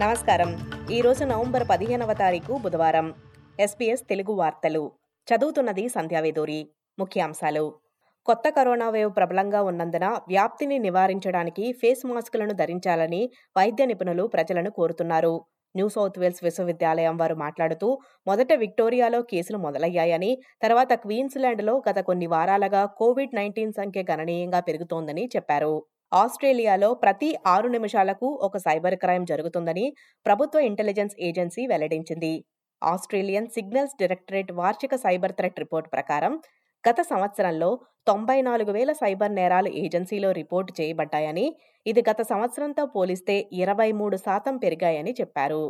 నమస్కారం. ఈరోజు నవంబర్ పదిహేనవ తారీఖు బుధవారం. ఎస్పీఎస్ తెలుగు వార్తలు. చదువుతున్నది సంధ్యావేదూరి ముఖ్యాంశాలు. కొత్త కరోనా వేవ్ ప్రబలంగా ఉన్నందున వ్యాప్తిని నివారించడానికి ఫేస్ మాస్కులను ధరించాలని వైద్య నిపుణులు ప్రజలను కోరుతున్నారు. న్యూ సౌత్ వేల్స్ విశ్వవిద్యాలయం వారు మాట్లాడుతూ మొదట విక్టోరియాలో కేసులు మొదలయ్యాయని తర్వాత క్వీన్స్లాండ్లో గత కొన్ని వారాలుగా కోవిడ్ నైన్టీన్ సంఖ్య గణనీయంగా పెరుగుతోందని చెప్పారు. ఆస్ట్రేలియాలో ప్రతి ఆరు నిమిషాలకు ఒక సైబర్ క్రైమ్ జరుగుతుందని ప్రభుత్వ ఇంటెలిజెన్స్ ఏజెన్సీ వెల్లడించింది. ఆస్ట్రేలియన్ సిగ్నల్స్ డైరెక్టరేట్ వార్షిక సైబర్ థ్రెట్ రిపోర్ట్ ప్రకారం గత సంవత్సరంలో తొంభై నాలుగు వేల సైబర్ నేరాలు ఏజెన్సీలో రిపోర్టు చేయబడ్డాయని ఇది గత సంవత్సరంతో పోలిస్తే ఇరవై మూడు శాతం పెరిగాయని చెప్పారు.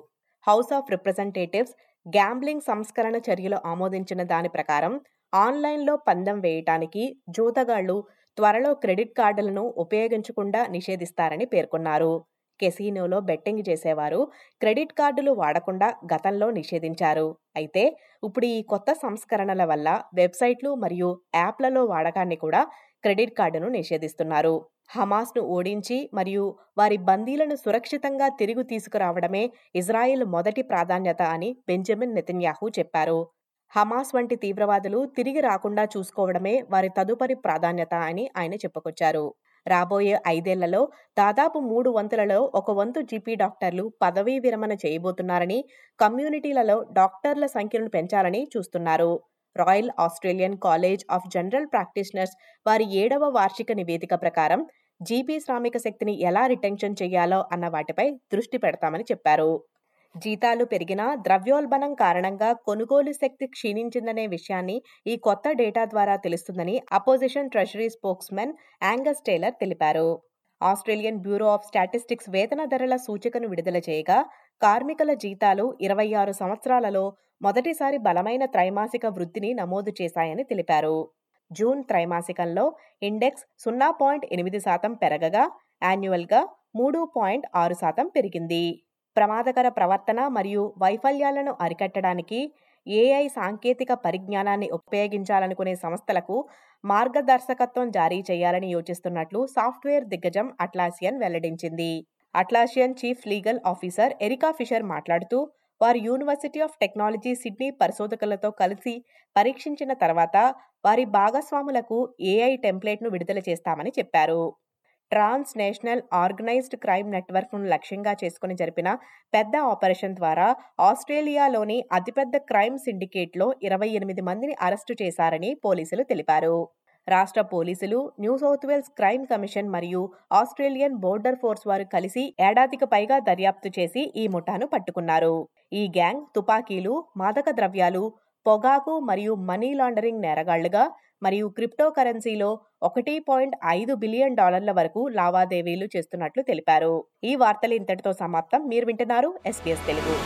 హౌస్ ఆఫ్ రిప్రజెంటేటివ్స్ గ్యాంబ్లింగ్ సంస్కరణ చర్యలు ఆమోదించిన దాని ప్రకారం ఆన్లైన్లో పందెం వేయటానికి జూతగాళ్ళు త్వరలో క్రెడిట్ కార్డులను ఉపయోగించకుండా నిషేధిస్తారని పేర్కొన్నారు. కెసినోలో బెట్టింగ్ చేసేవారు క్రెడిట్ కార్డులు వాడకుండా గతంలో నిషేధించారు. అయితే ఇప్పుడు ఈ కొత్త సంస్కరణల వల్ల వెబ్సైట్లు మరియు యాప్లలో వాడకాన్ని కూడా క్రెడిట్ కార్డును నిషేధిస్తున్నారు. హమాస్ను ఓడించి మరియు వారి బందీలను సురక్షితంగా తిరిగి తీసుకురావడమే ఇజ్రాయెల్ మొదటి ప్రాధాన్యత అని బెంజమిన్ నెతన్యాహు చెప్పారు. హమాస్ వంటి తీవ్రవాదులు తిరిగి రాకుండా చూసుకోవడమే వారి తదుపరి ప్రాధాన్యత అని ఆయన చెప్పుకొచ్చారు. రాబోయే ఐదేళ్ళలో దాదాపు మూడు వంతులలో ఒక వంతు జీపీ డాక్టర్లు పదవీ విరమణ చేయబోతున్నారని కమ్యూనిటీలలో డాక్టర్ల సంఖ్యను పెంచాలని చూస్తున్నారు. Royal Australian college of general practitioners వారి ఏడవ వార్షిక నివేదిక ప్రకారం జీపీ శ్రామిక శక్తిని ఎలా రిటెన్షన్ చేయాలో అన్న వాటిపై దృష్టి పెడతామని చెప్పారు. జీతాలు పెరిగినా ద్రవ్యోల్బణం కారణంగా కొనుగోలు శక్తి క్షీణించిందనే విషయాన్ని ఈ కొత్త డేటా ద్వారా తెలుస్తుందని opposition treasury spokesmen Angus Taylor తెలిపారు. ఆస్ట్రేలియన్ బ్యూరో ఆఫ్ స్టాటిస్టిక్స్ వేతన ధరల సూచికను విడుదల చేయగా కార్మికుల జీతాలు ఇరవై ఆరు సంవత్సరాలలో మొదటిసారి బలమైన త్రైమాసిక వృద్ధిని నమోదు చేశాయని తెలిపారు. జూన్ త్రైమాసికంలో ఇండెక్స్ సున్నా పాయింట్ ఎనిమిది శాతం పెరగగా యాన్యువల్గా మూడు పాయింట్ ఆరు శాతం పెరిగింది. ప్రమాదకర ప్రవర్తన మరియు వైఫల్యాలను అరికట్టడానికి ఏఐ సాంకేతిక పరిజ్ఞానాన్ని ఉపయోగించాలనుకునే సంస్థలకు మార్గదర్శకత్వం జారీ చేయాలని యోచిస్తున్నట్లు సాఫ్ట్వేర్ దిగ్గజం అట్లాసియన్ వెల్లడించింది. Atlassian chief legal officer Erica Fisher మాట్లాడుతూ వారు యూనివర్సిటీ ఆఫ్ టెక్నాలజీ సిడ్నీ పరిశోధకులతో కలిసి పరీక్షించిన తర్వాత వారి భాగస్వాములకు ఏఐ టెంప్లెట్ను విడుదల చేస్తామని చెప్పారు. ట్రాన్స్ నేషనల్ ఆర్గనైజ్డ్ క్రైమ్ నెట్వర్క్ను లక్ష్యంగా చేసుకుని జరిపిన పెద్ద ఆపరేషన్ ద్వారా ఆస్ట్రేలియాలోని అతిపెద్ద క్రైమ్ సిండికేట్లో ఇరవై ఎనిమిది మందిని అరెస్టు చేశారని పోలీసులు తెలిపారు. రాష్ట్ర పోలీసులు New South Wales crime commission మరియు ఆస్ట్రేలియన్ బోర్డర్ ఫోర్స్ వారు కలిసి ఏడాదికి పైగా దర్యాప్తు చేసి ఈ ముఠాను పట్టుకున్నారు. ఈ గ్యాంగ్ తుపాకీలు మాదక ద్రవ్యాలు పొగాకు మరియు మనీ లాండరింగ్ నేరగాళ్ళుగా మరియు క్రిప్టో కరెన్సీలో ఒకటి పాయింట్ ఐదు బిలియన్ డాలర్ల వరకు లావాదేవీలు చేస్తున్నట్లు తెలిపారు. ఈ వార్తలు ఇంతటితో సమాప్తం. మీరు వింటున్నారు ఎస్పీఎస్ తెలుగు.